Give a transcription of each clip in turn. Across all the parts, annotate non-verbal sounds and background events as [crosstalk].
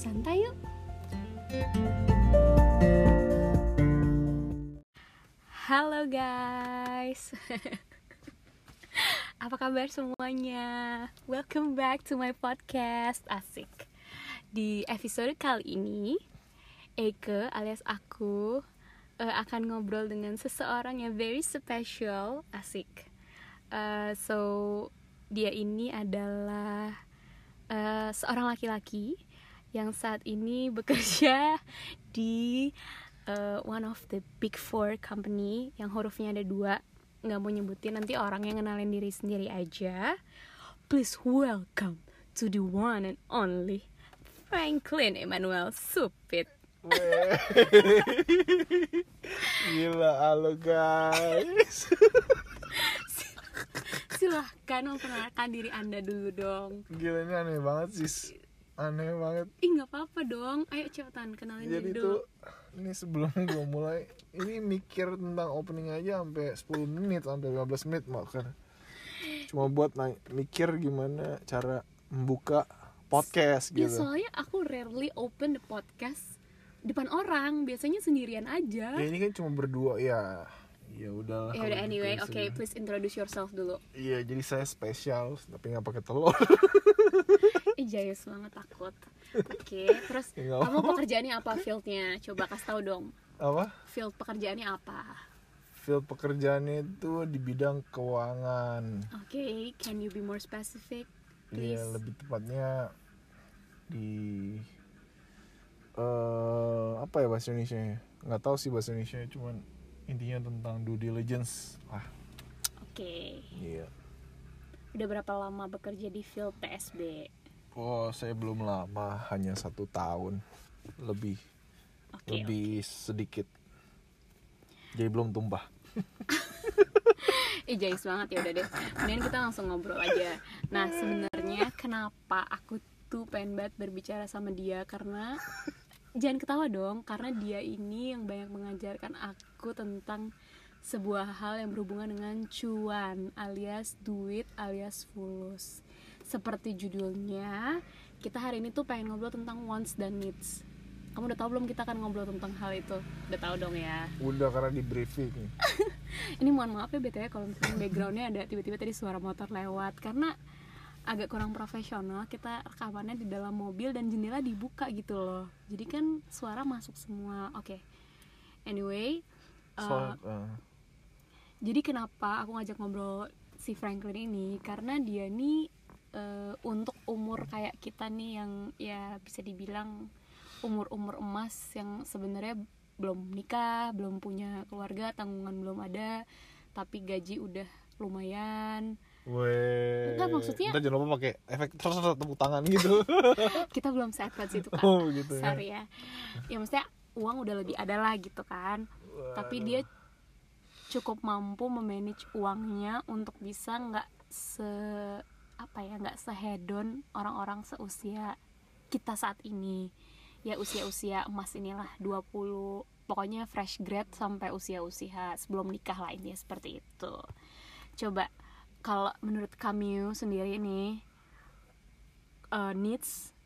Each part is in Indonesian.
santai yuk. Halo guys. [laughs] Apa kabar semuanya? Welcome back to my podcast Asik. Di episode kali ini, Eke alias aku uh, akan ngobrol dengan seseorang yang very special, asik. Uh, so dia ini adalah uh, seorang laki-laki yang saat ini [laughs] bekerja di uh, one of the big four company yang hurufnya ada dua. Nggak mau nyebutin nanti orang yang kenalin diri sendiri aja. Please welcome to the one and only Franklin Emmanuel Supit. [laughs] Gila, halo guys. [laughs] silahkan memperkenalkan diri anda dulu dong. Gila ini aneh banget sih. Aneh banget. ih nggak apa-apa dong ayo cepetan kenalin Jadi diri tuh dulu ini sebelum [laughs] gua mulai ini mikir tentang opening aja sampai 10 menit sampai 15 menit makan. Cuma buat naik mikir gimana cara membuka podcast ya gitu. soalnya aku rarely open the podcast depan orang biasanya sendirian aja Ya ini kan cuma berdua ya. Ya udahlah. ya udah gitu anyway oke sudah. please introduce yourself dulu Iya, jadi saya spesial tapi nggak pakai telur. [laughs] Ih jayus banget takut [laughs] Oke terus Ya, kamu pekerjaannya apa fieldnya Coba kasih tahu dong Apa? Field pekerjaannya apa Field pekerjaannya itu di bidang keuangan. Oke can you be more specific Iya, please lebih tepatnya di eh apa ya bahasa Indonesia -nya? Nggak tahu sih bahasa Indonesia, cuman intinya tentang due diligence. Ah, Oke iya. Udah berapa lama bekerja di field TSB Oh, saya belum lama, hanya satu tahun. Lebih, Oke lebih sedikit. Jadi belum tumpah. Ih jayus banget ya udah deh. Kemudian kita langsung ngobrol aja. Nah sebenarnya kenapa aku tuh pengen banget berbicara sama dia? Karena Jangan ketawa dong Karena dia ini yang banyak mengajarkan aku tentang Sebuah hal yang berhubungan dengan cuan Alias duit alias fulus Seperti judulnya Kita hari ini tuh pengen ngobrol tentang wants dan needs. Kamu udah tahu belum kita akan ngobrol tentang hal itu? Udah tahu dong ya. Udah karena di briefing. [laughs] ini mohon maaf ya btw kalau misalnya backgroundnya ada tiba-tiba tadi suara motor lewat. Karena agak kurang profesional kita rekamannya di dalam mobil dan jendela dibuka gitu loh. Jadi kan suara masuk semua. Oke. Anyway uh, Soal, eh, jadi kenapa aku ngajak ngobrol si Franklin ini? Karena dia nih eh, untuk umur kayak kita nih yang ya bisa dibilang umur-umur emas yang sebenarnya belum nikah, belum punya keluarga, tanggungan belum ada, tapi gaji udah lumayan. Weh. Enggak, maksudnya- Ntar jangan lupa pakai efek terus tepuk tangan gitu. [laughs] Kita belum se-advance itu kan. Oh, gitu ya. Sorry ya. Ya maksudnya uang udah lebih ada lah gitu kan. Tapi dia cukup mampu memanage uangnya untuk bisa nggak se apa ya nggak sehedon orang-orang seusia kita saat ini. Ya usia-usia emas inilah 20 pokoknya fresh grad sampai usia-usia sebelum nikah lah intinya seperti itu. Coba kalau menurut kamu sendiri nih eh, needs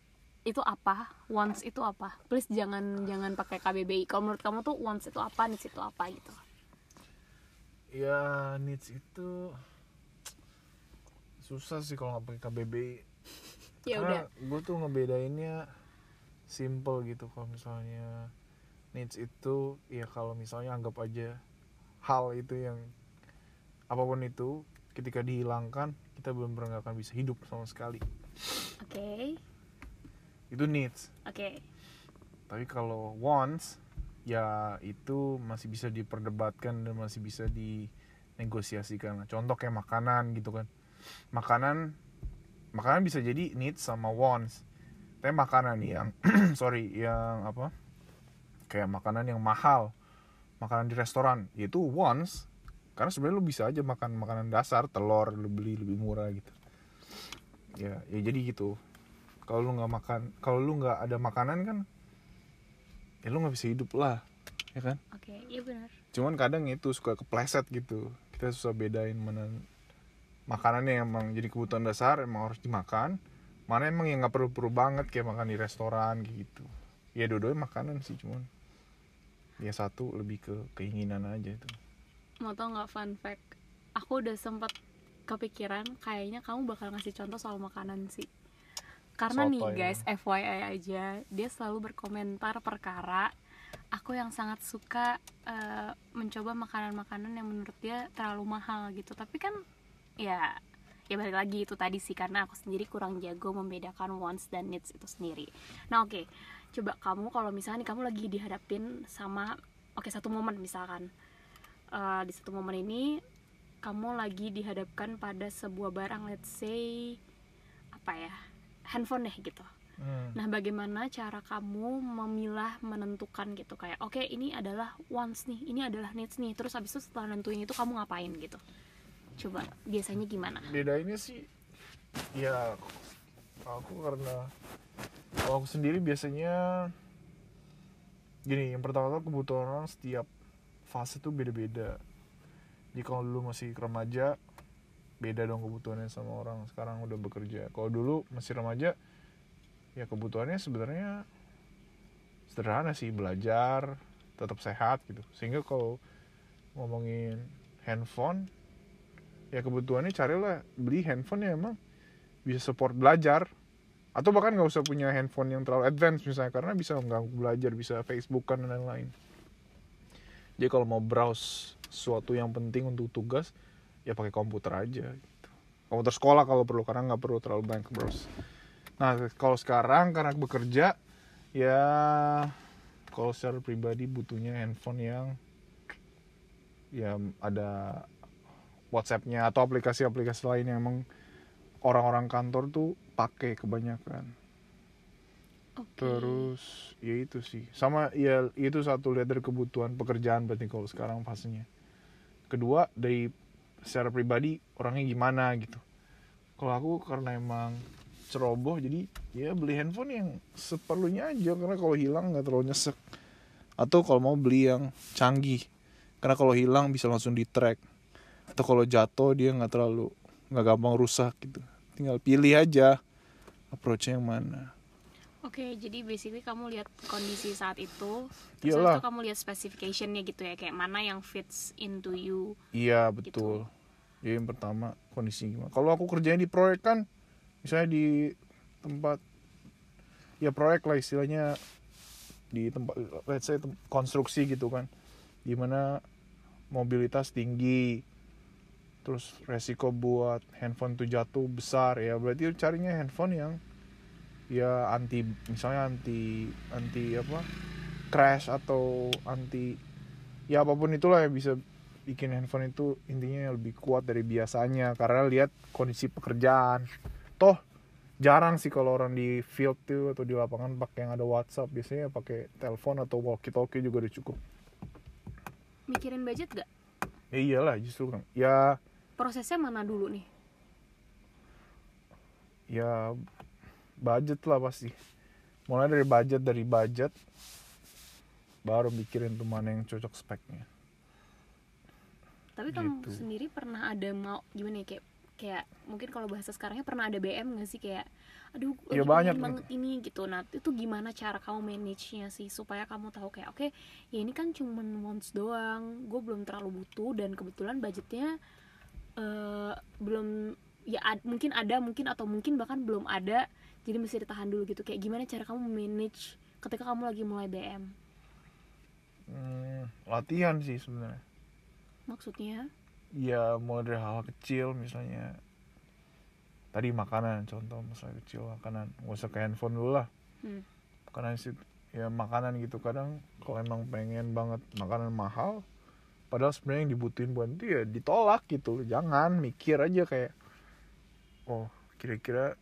itu apa? Wants itu apa? Please jangan jangan pakai KBBI kalau menurut kamu tuh wants itu apa needs itu apa gitu? Ya needs itu susah sih kalau nggak pakai KBBI [laughs] ya udah. karena gue tuh ngebedainnya simple gitu kalau misalnya needs itu ya kalau misalnya anggap aja hal itu yang apa pun itu ketika dihilangkan kita belum pernah nggak akan bisa hidup sama sekali. Oke. Itu needs. Oke. Tapi kalau wants ya itu masih bisa diperdebatkan dan masih bisa dinegosiasikan. Contoh kayak makanan gitu kan makanan makanan bisa jadi needs sama wants. Tapi makanan yang [clears throat] sorry yang apa? Kayak makanan yang mahal. Makanan di restoran itu wants. Karena sebenarnya lu bisa aja makan makanan dasar telur lu beli lebih murah gitu. Ya ya jadi gitu. Kalau lu nggak makan kalau lu nggak ada makanan kan ya lu nggak bisa hidup lah ya kan? Oke iya benar. Cuman kadang itu suka kepleset gitu. Kita susah bedain mana makanannya emang jadi kebutuhan dasar emang harus dimakan. Mana emang yang nggak perlu-perlu banget kayak makan di restoran gitu. Ya dua-duanya makanan sih cuman ya satu lebih ke keinginan aja itu. Mau tau nggak fun fact? Aku udah sempat kepikiran kayaknya kamu bakal ngasih contoh soal makanan sih. Karena nih Sotoy, guys FYI aja dia selalu berkomentar perkara aku yang sangat suka eh, mencoba makanan-makanan yang menurut dia terlalu mahal gitu. Tapi kan ya ya balik lagi itu tadi sih karena aku sendiri kurang jago membedakan wants dan needs itu sendiri nah oke coba kamu kalau misalnya nih kamu lagi dihadapin sama oke satu momen misalkan Eh, di satu momen ini kamu lagi dihadapkan pada sebuah barang let's say apa ya handphone deh gitu Hmm. Nah, bagaimana cara kamu memilah menentukan gitu kayak oke ini adalah wants nih, ini adalah needs nih. Terus habis itu setelah nentuin itu kamu ngapain gitu? Coba biasanya gimana? bedainnya sih ya aku karena kalau aku sendiri biasanya gini yang pertama tuh kebutuhan orang setiap fase tuh beda-beda. Jadi kalau dulu masih remaja beda dong kebutuhannya sama orang. Sekarang udah bekerja. Kalau dulu masih remaja ya kebutuhannya sebenarnya sederhana sih belajar tetap sehat gitu. Sehingga kalau ngomongin handphone ya kebutuhannya carilah beli handphone yang emang. Bisa support belajar. Atau bahkan nggak usah punya handphone yang terlalu advance misalnya karena bisa mengganggu belajar bisa Facebook kan dan lain-lain. Jadi kalau mau browse sesuatu yang penting untuk tugas ya pakai komputer aja gitu. komputer sekolah kalau perlu karena nggak perlu terlalu banyak browse. Nah kalau sekarang karena bekerja ya kalau secara pribadi butuhnya handphone yang ya ada WhatsApp-nya atau aplikasi-aplikasi lain yang emang orang-orang kantor tuh pakai kebanyakan. Oke. Terus ya itu sih. Sama ya itu satu lihat dari kebutuhan pekerjaan berarti kalau sekarang fasenya. Kedua dari secara pribadi orangnya gimana gitu. Kalau aku karena emang ceroboh jadi ya beli handphone yang seperlunya aja karena kalau hilang nggak terlalu nyesek. Atau kalau mau beli yang canggih. Karena kalau hilang bisa langsung di track. Atau kalau jatuh dia nggak terlalu nggak gampang rusak gitu. Tinggal pilih aja approach-nya yang mana. Oke, jadi basically kamu lihat kondisi saat itu, terus habis itu kamu lihat specification-nya gitu ya, kayak mana yang fits into you. Iya betul. Jadi yang pertama kondisi gimana. Kalau aku kerjanya di proyek kan, misalnya di tempat ya proyek lah istilahnya di tempat let's say konstruksi gitu kan, di mana mobilitas tinggi, terus resiko buat handphone tuh jatuh besar ya. Berarti carinya handphone yang ya anti misalnya anti anti apa crash atau anti ya apa pun itulah yang bisa bikin handphone itu intinya lebih kuat dari biasanya. Karena lihat kondisi pekerjaan. Toh jarang sih kalau orang di field tuh atau di lapangan pakai yang ada WhatsApp. Biasanya pakai telepon atau walkie talkie juga udah cukup. Mikirin budget gak? ya iyalah justru kan ya Prosesnya mana dulu nih? ya budget lah pasti. Mulai dari budget dari budget baru mikirin tuh mana yang cocok speknya. Tapi kamu Gitu. sendiri pernah ada mau gimana ya kayak kayak mungkin kalau bahasa sekarangnya pernah ada BM gak sih? Kayak aduh Ya, banyak banget. ini gitu. Nah itu gimana cara kamu manage-nya sih supaya kamu tahu kayak oke ya ini kan cuman wants doang gue belum terlalu butuh dan kebetulan budgetnya eh, belum ya ad- mungkin ada mungkin atau mungkin bahkan belum ada jadi mesti ditahan dulu gitu. Kayak gimana cara kamu manage ketika kamu lagi mulai BM Hmm, latihan sih sebenarnya. Maksudnya? Ya mulai dari hal, -hal kecil misalnya tadi makanan contoh misalnya kecil makanan. Nggak usah ke handphone dulu lah. Hmm. makanan sih ya makanan gitu kadang kalau emang pengen banget makanan mahal padahal sebenarnya yang dibutuhin buat itu ya ditolak gitu. Jangan mikir aja kayak oh kira-kira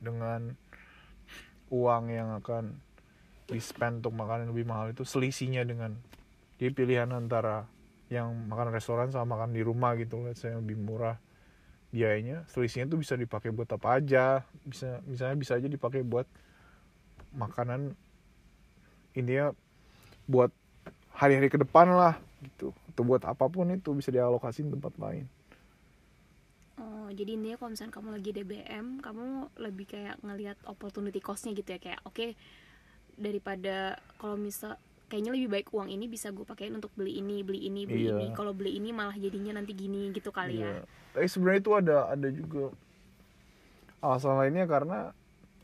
dengan uang yang akan di spend untuk makanan lebih mahal itu selisihnya dengan jadi pilihan antara yang makan restoran sama makan di rumah gitu. Let's say yang lebih murah biayanya selisihnya tuh bisa dipakai buat apa aja. Bisa misalnya bisa aja dipakai buat makanan intinya buat hari-hari ke depan lah gitu atau buat apa pun itu bisa dialokasiin tempat lain Oh jadi intinya kalau misalnya kamu lagi DBM, kamu lebih kayak ngelihat opportunity cost-nya gitu ya kayak oke daripada kalau misal kayaknya lebih baik uang ini bisa gue pakein untuk beli ini, beli ini, beli Iya. ini. Kalau beli ini malah jadinya nanti gini gitu kali ya. Iya. Tapi sebenarnya itu ada ada juga alasan lainnya karena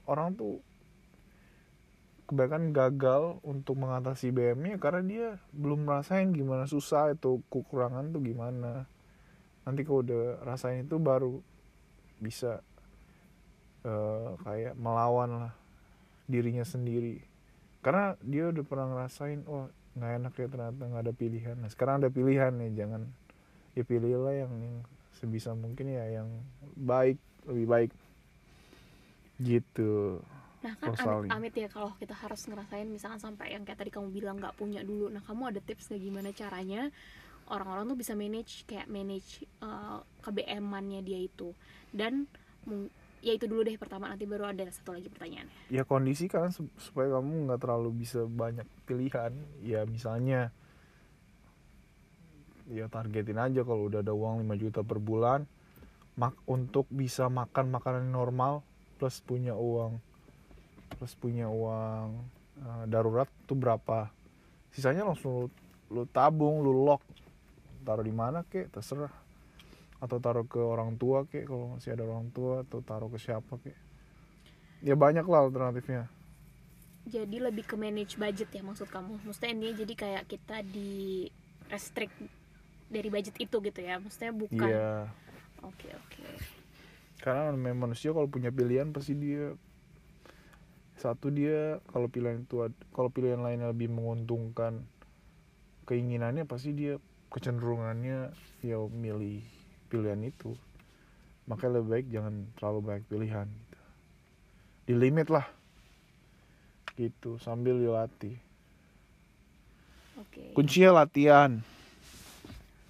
orang tuh kebanyakan gagal untuk mengatasi BM-nya karena dia belum merasain gimana susah itu kekurangan tuh gimana. Nanti kalau udah rasain itu baru bisa eh, kayak melawan lah dirinya sendiri. Karena dia udah pernah ngerasain, wah nggak enak ya ternyata nggak ada pilihan. Nah sekarang ada pilihan nih, jangan ya pilihlah yang, yang sebisa mungkin ya yang baik lebih baik gitu Nah kan amit, amit ya kalau kita harus ngerasain misalkan sampai yang kayak tadi kamu bilang nggak punya dulu. Nah kamu ada tips nggak gimana caranya orang-orang tuh bisa manage kayak manage uh, keBM-annya dia itu dan ya itu dulu deh pertama nanti baru ada satu lagi pertanyaan. ya kondisi kan sup- supaya kamu nggak terlalu bisa banyak pilihan ya misalnya ya targetin aja kalau udah ada uang 5 juta per bulan mak untuk bisa makan makanan normal plus punya uang plus punya uang eh, darurat tuh berapa sisanya langsung lu, lu tabung lu lock taruh di mana kek terserah atau taruh ke orang tua kek kalau masih ada orang tua atau taruh ke siapa kek ya banyak lah alternatifnya Jadi lebih ke manage budget ya maksud kamu. Maksudnya intinya jadi kayak kita di restrict dari budget itu gitu ya. Maksudnya bukan. iya Oke oke. karena memang manusia kalau punya pilihan pasti dia satu dia kalau pilihan itu kalau pilihan lainnya lebih menguntungkan keinginannya pasti dia kecenderungannya ya milih pilihan itu makanya lebih baik jangan terlalu banyak pilihan gitu. di limit lah gitu sambil dilatih Oke. kuncinya latihan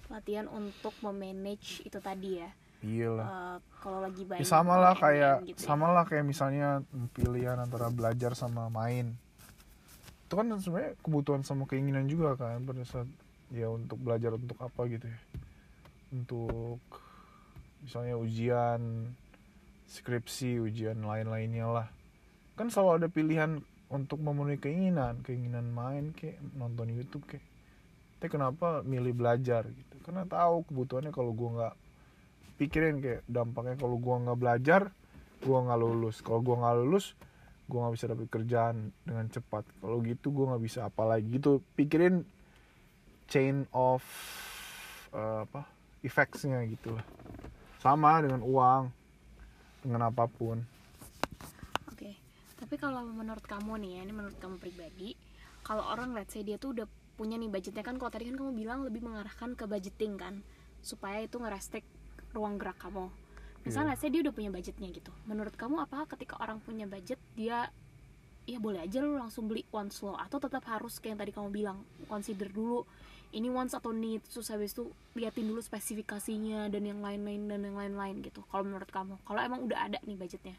Latihan untuk memanage itu tadi ya. Iyalah Eh, kalau lagi Ya, banyak sama lah kayak gitu ya. sama lah kayak misalnya pilihan antara belajar sama main. Itu kan sebenarnya kebutuhan sama keinginan juga kan pada saat ya untuk belajar untuk apa gitu ya. Untuk misalnya ujian skripsi ujian lain-lainnya lah. Kan selalu ada pilihan untuk memenuhi keinginan keinginan main kayak nonton YouTube kayak tapi kenapa milih belajar gitu? Karena tahu kebutuhannya kalau gua nggak pikirin kayak dampaknya kalau gua nggak belajar gua nggak lulus. Kalau gua nggak lulus gua nggak bisa dapet kerjaan dengan cepat. Kalau gitu gua nggak bisa apa lagi. Gitu pikirin chain of eh, apa effectsnya gitu. Sama dengan uang dengan apa pun. Oke. Tapi kalau menurut kamu nih ya, ini menurut kamu pribadi, kalau orang let's say dia tuh udah punya nih budgetnya kan kalau tadi kan kamu bilang lebih mengarahkan ke budgeting kan supaya itu ngerestek ruang gerak kamu. Misalnya Iya. let's say dia udah punya budgetnya gitu. Menurut kamu apakah ketika orang punya budget dia ya boleh aja lu langsung beli once lo atau tetap harus kayak yang tadi kamu bilang consider dulu ini wants atau need terus habis itu liatin dulu spesifikasinya dan yang lain-lain dan yang lain-lain gitu kalau menurut kamu kalau emang udah ada nih budgetnya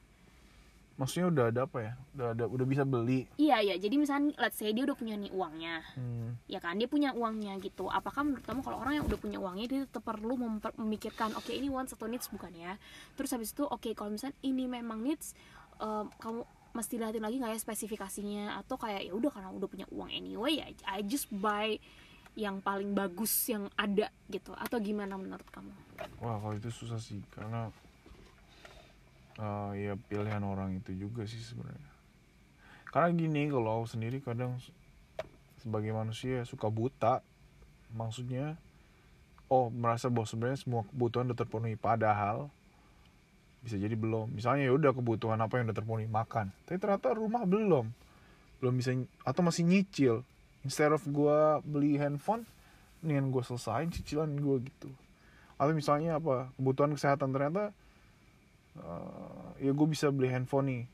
maksudnya udah ada apa ya? Udah ada udah bisa beli? Iya iya, jadi misalnya let's say dia udah punya nih uangnya, Hmm, ya kan? Dia punya uangnya gitu. Apakah menurut kamu kalau orang yang udah punya uangnya dia tetap perlu memper- memikirkan, oke ini wants atau needs bukan ya? Terus habis itu oke kalau misalnya ini memang needs, em, kamu mesti lihatin lagi nggak ya spesifikasinya? Atau kayak ya udah karena udah punya uang anyway ya I just buy yang paling bagus yang ada gitu. Atau gimana menurut kamu? wah kalau itu susah sih. Karena eh, ya pilihan orang itu juga sih sebenarnya. Karena gini kalau sendiri kadang sebagai manusia suka buta. Maksudnya oh merasa bahwa sebenarnya semua kebutuhan udah terpenuhi. Padahal bisa jadi belum. Misalnya ya udah kebutuhan apa yang udah terpenuhi? Makan. Tapi ternyata rumah belum. Belum bisa atau masih nyicil. Instead of gua beli handphone mendingan gue selesain cicilan gue gitu. Atau misalnya apa? Kebutuhan kesehatan ternyata eh, ya gue bisa beli handphone nih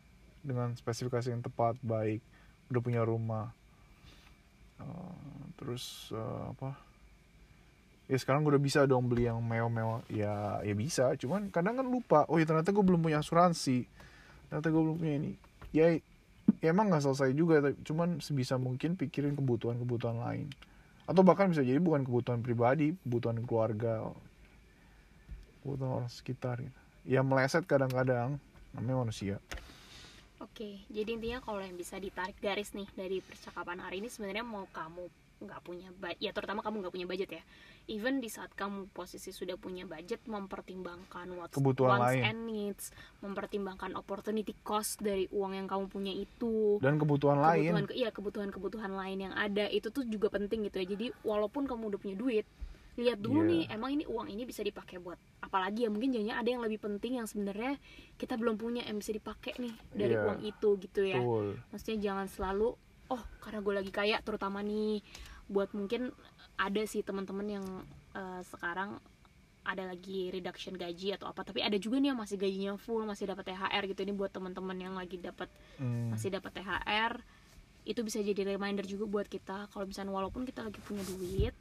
dengan spesifikasi yang tepat baik udah punya rumah. Eh, terus eh, apa? Ya sekarang gue udah bisa dong beli yang mewah-mewah. Ya ya bisa cuman kadang kan lupa oh ya ternyata gue belum punya asuransi. Ternyata gue belum punya ini. Ya, ya emang nggak selesai juga cuman sebisa mungkin pikirin kebutuhan-kebutuhan lain. Atau bahkan bisa jadi bukan kebutuhan pribadi kebutuhan keluarga kebutuhan orang sekitar gitu. Ya meleset kadang-kadang namanya manusia Oke, jadi intinya kalau yang bisa ditarik garis nih dari percakapan hari ini sebenarnya mau kamu nggak punya budget, ya terutama kamu nggak punya budget ya. Even di saat kamu posisi sudah punya budget, mempertimbangkan what's Kebutuhan wants lain. and needs, mempertimbangkan opportunity cost dari uang yang kamu punya itu, dan kebutuhan, kebutuhan lain iya kebutuhan-kebutuhan lain yang ada itu tuh juga penting gitu ya. Jadi walaupun kamu udah punya duit, lihat dulu Iya. nih emang ini uang ini bisa dipakai buat apalagi ya? Mungkin jadinya ada yang lebih penting yang sebenarnya kita belum punya yang bisa dipakai nih dari Iya. uang itu gitu ya. Betul. Maksudnya jangan selalu oh karena gue lagi kaya terutama nih buat mungkin ada sih teman-teman yang eh, sekarang ada lagi reduction gaji atau apa. Tapi ada juga nih yang masih gajinya full masih dapat THR gitu. Ini buat teman-teman yang lagi dapat Hmm, masih dapat THR itu bisa jadi reminder juga buat kita. Kalau misalnya walaupun kita lagi punya duit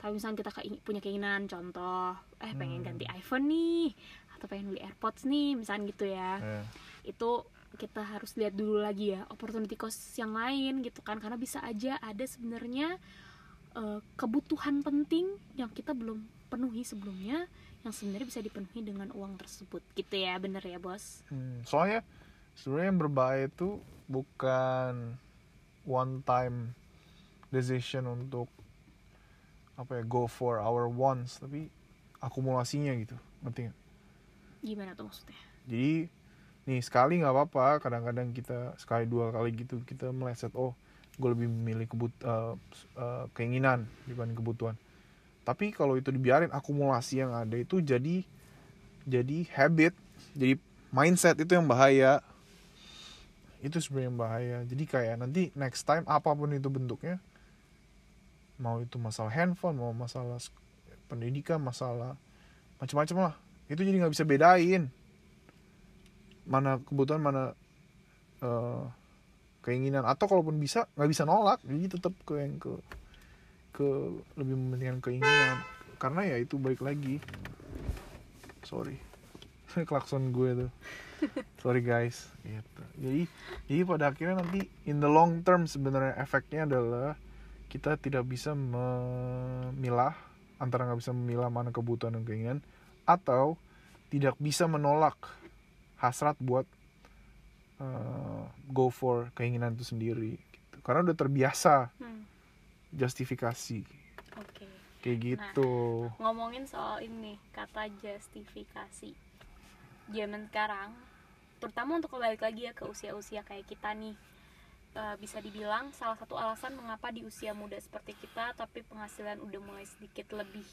tapi misalnya kita punya keinginan contoh eh pengen Hmm. ganti iPhone nih atau pengen beli AirPods nih misalnya gitu ya ya. itu kita harus lihat dulu lagi ya opportunity cost yang lain gitu kan karena bisa aja ada sebenarnya eh, kebutuhan penting yang kita belum penuhi sebelumnya yang sebenarnya bisa dipenuhi dengan uang tersebut gitu ya bener ya bos Hmm, soalnya sebenarnya yang berbahaya itu bukan one time decision untuk apa ya go for our wants tapi akumulasinya gitu ngerti nggak? gimana tuh maksudnya? Jadi nih sekali nggak apa-apa kadang-kadang kita sekali dua kali gitu kita meleset oh gue lebih memilih kebut eh, eh, keinginan dibanding kebutuhan. Tapi kalau itu dibiarin akumulasi yang ada itu jadi jadi habit jadi mindset itu yang bahaya. Itu sebenarnya bahaya. Jadi kayak nanti next time apa pun itu bentuknya mau itu masalah handphone mau masalah pendidikan masalah macam-macam lah. Itu jadi nggak bisa bedain. Mana kebutuhan mana eh, keinginan. Atau kalaupun bisa nggak bisa nolak. Jadi tetap ke yang ke ke lebih mementingkan keinginan. Karena ya itu baik lagi. Sorry. [laughs] Klakson gue tuh. [laughs] Sorry guys. Gitu. Jadi jadi pada akhirnya nanti in the long term sebenarnya efeknya adalah kita tidak bisa memilah antara nggak bisa memilah mana kebutuhan dan keinginan atau tidak bisa menolak hasrat buat uh, go for keinginan itu sendiri gitu. karena udah terbiasa Hmm, justifikasi. Oke. Kayak gitu. ngomongin soal ini kata justifikasi zaman sekarang terutama untuk balik lagi ya ke usia-usia kayak kita nih eh, bisa dibilang salah satu alasan mengapa di usia muda seperti kita tapi penghasilan udah mulai sedikit lebih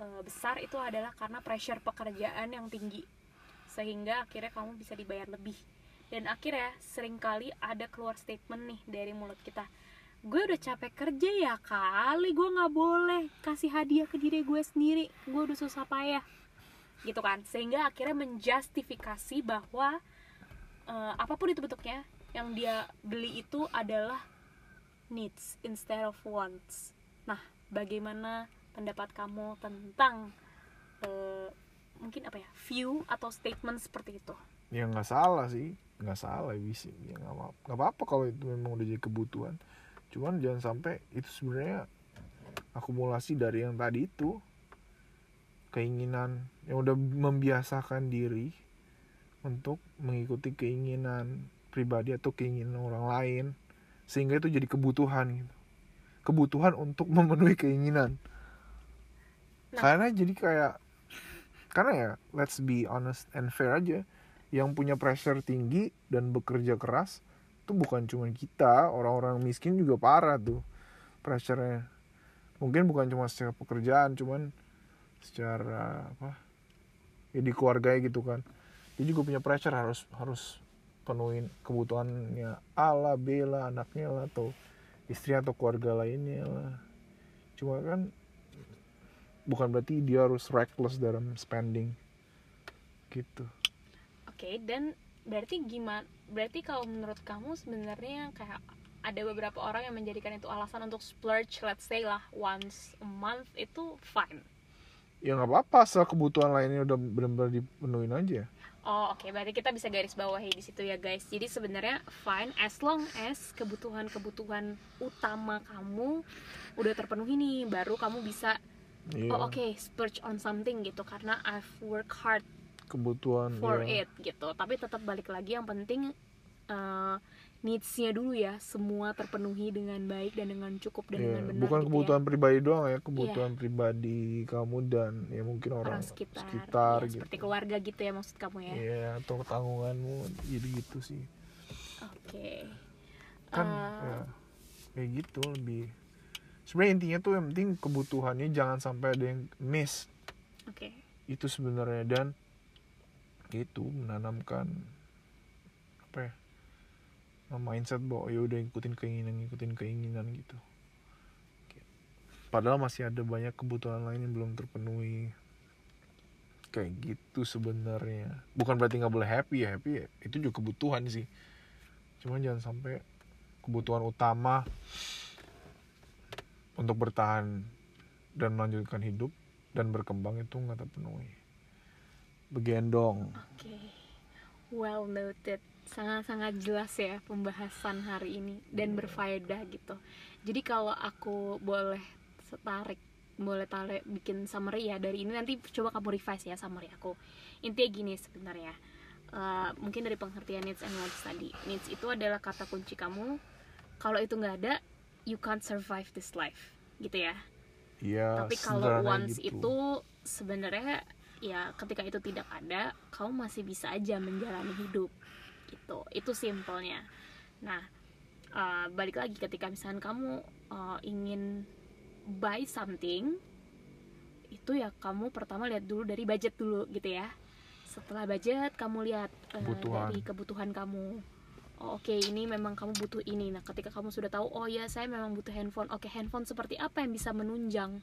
eh, besar itu adalah karena pressure pekerjaan yang tinggi. Sehingga akhirnya kamu bisa dibayar lebih. Dan akhirnya sering kali ada keluar statement nih dari mulut kita. Gue udah capek kerja ya kali gue nggak boleh kasih hadiah ke diri gue sendiri. Gue udah susah payah. Gitu kan? Sehingga akhirnya menjustifikasi bahwa eh, apa pun itu bentuknya yang dia beli itu adalah needs instead of wants. Nah bagaimana pendapat kamu tentang eh, mungkin apa ya view atau statement seperti itu? Ya nggak salah sih. Nggak salah bisa. Ya nggak apa-apa kalau itu memang udah jadi kebutuhan. Cuman jangan sampai itu sebenarnya akumulasi dari yang tadi itu. Keinginan yang udah membiasakan diri untuk mengikuti keinginan pribadi atau keinginan orang lain sehingga itu jadi kebutuhan gitu. Kebutuhan untuk [laughs] memenuhi keinginan. Nah. karena jadi kayak karena ya let's be honest and fair aja yang punya pressure tinggi dan bekerja keras itu bukan cuma kita orang-orang miskin juga parah tuh pressure-nya. Mungkin bukan cuma secara pekerjaan cuman secara apa ya di keluarganya gitu kan. Dia juga punya pressure harus harus penuhin kebutuhannya A lah B lah anaknya lah atau istri atau keluarga lainnya lah cuma kan bukan berarti dia harus reckless dalam spending gitu Oke, dan berarti gimana? Berarti kalau menurut kamu sebenarnya kayak ada beberapa orang yang menjadikan itu alasan untuk splurge, let's say lah once a month itu fine. ya nggak apa-apa asal kebutuhan lainnya udah benar-benar dipenuhin aja Oh, oke. Berarti kita bisa garis bawahi di situ ya, guys. Jadi sebenarnya fine as long as kebutuhan-kebutuhan utama kamu udah terpenuhi nih, baru kamu bisa Iya. oh oke splurge on something gitu karena I've work hard kebutuhan for ya. it gitu tapi tetap balik lagi yang penting uh, needs-nya dulu ya semua terpenuhi dengan baik dan dengan cukup dan Iya, dengan benar bukan gitu kebutuhan ya. pribadi doang ya kebutuhan pribadi kamu dan ya mungkin orang, orang sekitar, sekitar ya, gitu. seperti keluarga gitu ya maksud kamu ya? Iya, atau tanggunganmu jadi gitu sih. Oke. Kan Uh, ya kayak gitu lebih. Sebenarnya intinya tuh yang penting kebutuhannya jangan sampai ada yang miss. Oke. Itu sebenarnya dan itu menanamkan apa ya mindset bahwa ya udah ikutin keinginan ikutin keinginan gitu. Padahal masih ada banyak kebutuhan lain yang belum terpenuhi. Kayak gitu sebenarnya. Bukan berarti nggak boleh happy ya happy ya. Itu juga kebutuhan sih. Cuman jangan sampai kebutuhan utama untuk bertahan dan melanjutkan hidup dan berkembang itu nggak terpenuhi. Begendong. Oke, well noted. Sangat-sangat jelas ya pembahasan hari ini dan berfaedah gitu. Jadi kalau aku boleh tarik, boleh tarik bikin summary ya dari ini nanti coba kamu revise ya summary aku. Intinya gini sebenarnya. Eh, mungkin dari pengertian needs and wants tadi. Needs itu adalah kata kunci kamu. Kalau itu nggak ada, you can't survive this life, gitu ya ya tapi kalau once gitu. itu sebenarnya ya ketika itu tidak ada kamu masih bisa aja menjalani hidup gitu. Itu simpelnya. Nah uh, balik lagi ketika misalnya kamu uh, ingin buy something itu ya kamu pertama lihat dulu dari budget dulu gitu ya. Setelah budget kamu lihat uh, Kebutuhan. dari kebutuhan kamu. Oh, oke ini memang kamu butuh ini. Nah ketika kamu sudah tahu oh ya saya memang butuh handphone. Oke handphone seperti apa yang bisa menunjang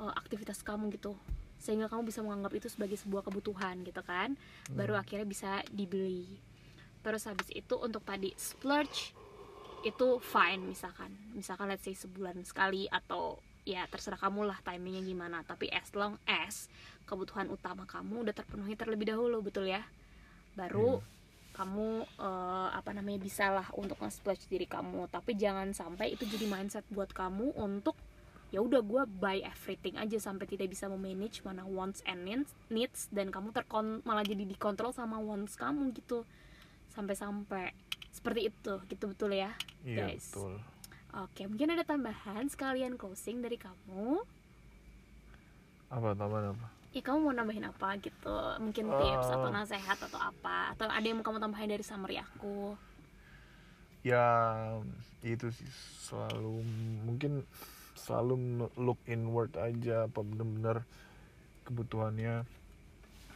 uh, aktivitas kamu gitu? Sehingga kamu bisa menganggap itu sebagai sebuah kebutuhan gitu kan? Baru akhirnya bisa dibeli terus habis itu untuk tadi splurge itu fine misalkan. Misalkan let's say sebulan sekali atau ya terserah kamu lah timingnya gimana. Tapi as long as kebutuhan utama kamu udah terpenuhi terlebih dahulu betul ya? Baru kamu eh, apa namanya bisa lah untuk nge-splurge diri kamu. Tapi jangan sampai itu jadi mindset buat kamu untuk ya udah gue buy everything aja sampai tidak bisa memanage mana wants and needs, needs dan kamu terkon malah jadi dikontrol sama wants kamu gitu sampai-sampai. Seperti itu gitu betul ya iya guys. betul. Oke mungkin ada tambahan sekalian closing dari kamu? Apa tambahan apa? Ya kamu mau nambahin apa gitu? Mungkin tips atau Eh. nasihat atau apa? Atau ada yang mau kamu tambahin dari summary aku? Ya itu sih. Selalu mungkin selalu look inward aja apa bener-bener kebutuhannya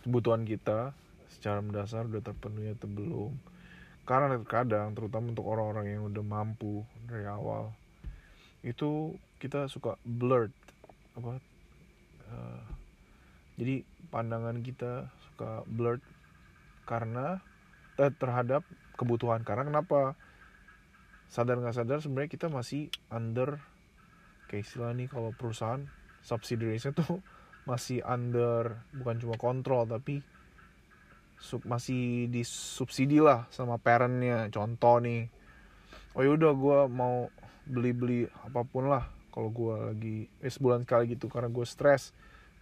kebutuhan kita secara mendasar udah terpenuhi atau belum. Karena terkadang terutama untuk orang-orang yang udah mampu dari awal itu kita suka blurred apa eh, jadi pandangan kita suka blurred karena eh, terhadap kebutuhan. Karena kenapa? Sadar nggak sadar sebenarnya kita masih under kayak istilah nih kalau perusahaan subsidiariesnya tuh [laughs] masih under bukan cuma kontrol tapi sub, masih disubsidi lah sama parentnya. Contoh nih oh yaudah gue mau beli-beli apa pun lah kalau gue lagi eh, sebulan sekali gitu karena gue stres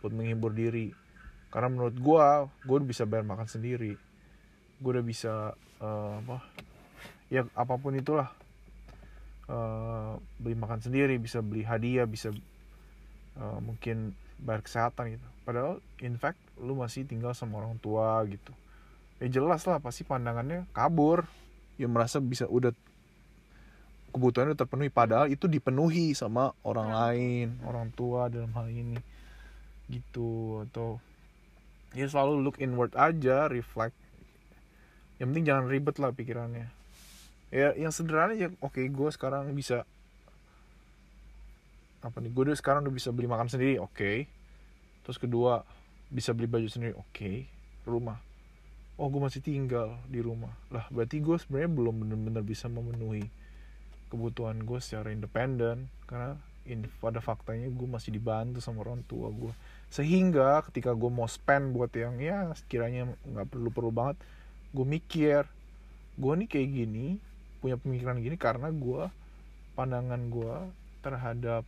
buat menghibur diri. Karena menurut gue gue bisa bayar makan sendiri. Gue udah bisa eh, apa ya apa pun itulah eh, beli makan sendiri bisa beli hadiah bisa eh, mungkin bayar kesehatan gitu. Padahal in fact lu masih tinggal sama orang tua gitu ya jelas lah pasti pandangannya kabur. Ya merasa bisa udah kebutuhannya udah terpenuhi. Padahal itu dipenuhi sama orang lain. Orang tua dalam hal ini. Gitu atau ya selalu look inward aja reflect. Yang penting jangan ribet lah pikirannya. Ya yang sederhana aja oke gue sekarang bisa apa nih gue udah sekarang udah bisa beli makan sendiri oke. Terus kedua bisa beli baju sendiri oke. Rumah oh gue masih tinggal di rumah. Lah berarti gue sebenarnya belum benar-benar bisa memenuhi kebutuhan gue secara independen karena in, pada faktanya gue masih dibantu sama orang tua gue sehingga ketika gue mau spend buat yang ya sekiranya nggak perlu perlu banget gue mikir gue nih kayak gini punya pemikiran gini karena gue pandangan gue terhadap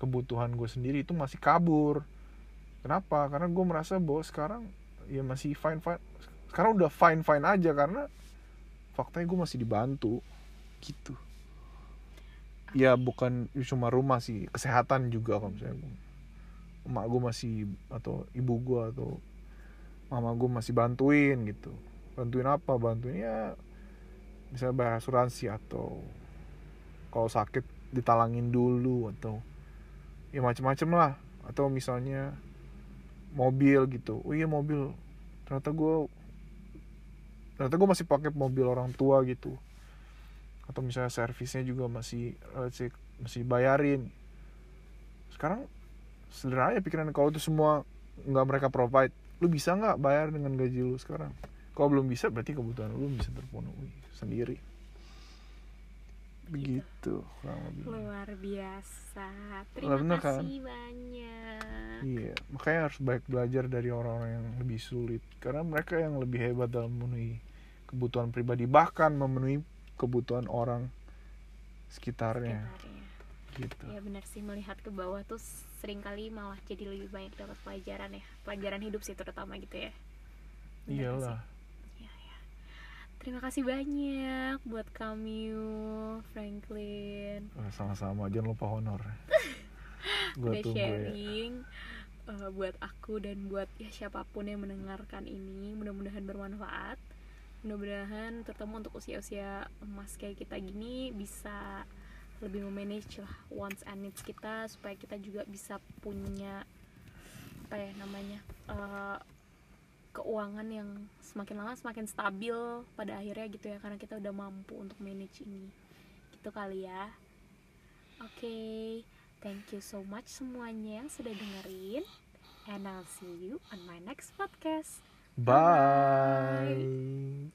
kebutuhan gue sendiri itu masih kabur. Kenapa? Karena gue merasa bahwa sekarang ya masih fine fine sekarang udah fine fine aja karena faktanya gue masih dibantu gitu. Ya bukan cuma rumah sih kesehatan juga kalau misalnya gua- emak gue masih atau ibu gue atau mama gue masih bantuin gitu. Bantuin apa? Bantuin ya misalnya bayar asuransi atau kalau sakit ditalangin dulu atau ya macem-macem lah. Atau misalnya mobil gitu. Oh iya mobil. Ternyata gue ternyata gue masih pakai mobil orang tua gitu. Atau misalnya servisnya juga masih say, masih bayarin. Sekarang sederhana aja pikiran kalau itu semua nggak mereka provide lu bisa nggak bayar dengan gaji lu sekarang? Kalau belum bisa berarti kebutuhan lu bisa terpenuhi sendiri. Begitu kurang lebih. Luar biasa. Terima bener kan? kasih banyak. Iya, makanya harus baik belajar dari orang-orang yang lebih sulit. Karena mereka yang lebih hebat dalam memenuhi kebutuhan pribadi bahkan memenuhi kebutuhan orang sekitarnya sekitarnya gitu. ya benar sih melihat ke bawah tuh sering kali malah jadi lebih banyak dapat pelajaran ya pelajaran hidup sih terutama gitu ya Benar Iyalah. Iya, iya. terima kasih banyak buat kamu Franklin Sama-sama jangan lupa honor. [laughs] Tunggu ya. sharing eh, buat aku dan buat ya siapa pun yang mendengarkan ini mudah-mudahan bermanfaat mudah-mudahan terutama untuk usia-usia emas kayak kita gini bisa lebih memanage lah wants and needs kita supaya kita juga bisa punya apa ya namanya eh, keuangan yang semakin lama semakin stabil pada akhirnya gitu ya karena kita udah mampu untuk manage ini. Gitu kali ya. Oke thank you so much semuanya yang sudah dengerin. And I'll see you on my next podcast Bye. Bye.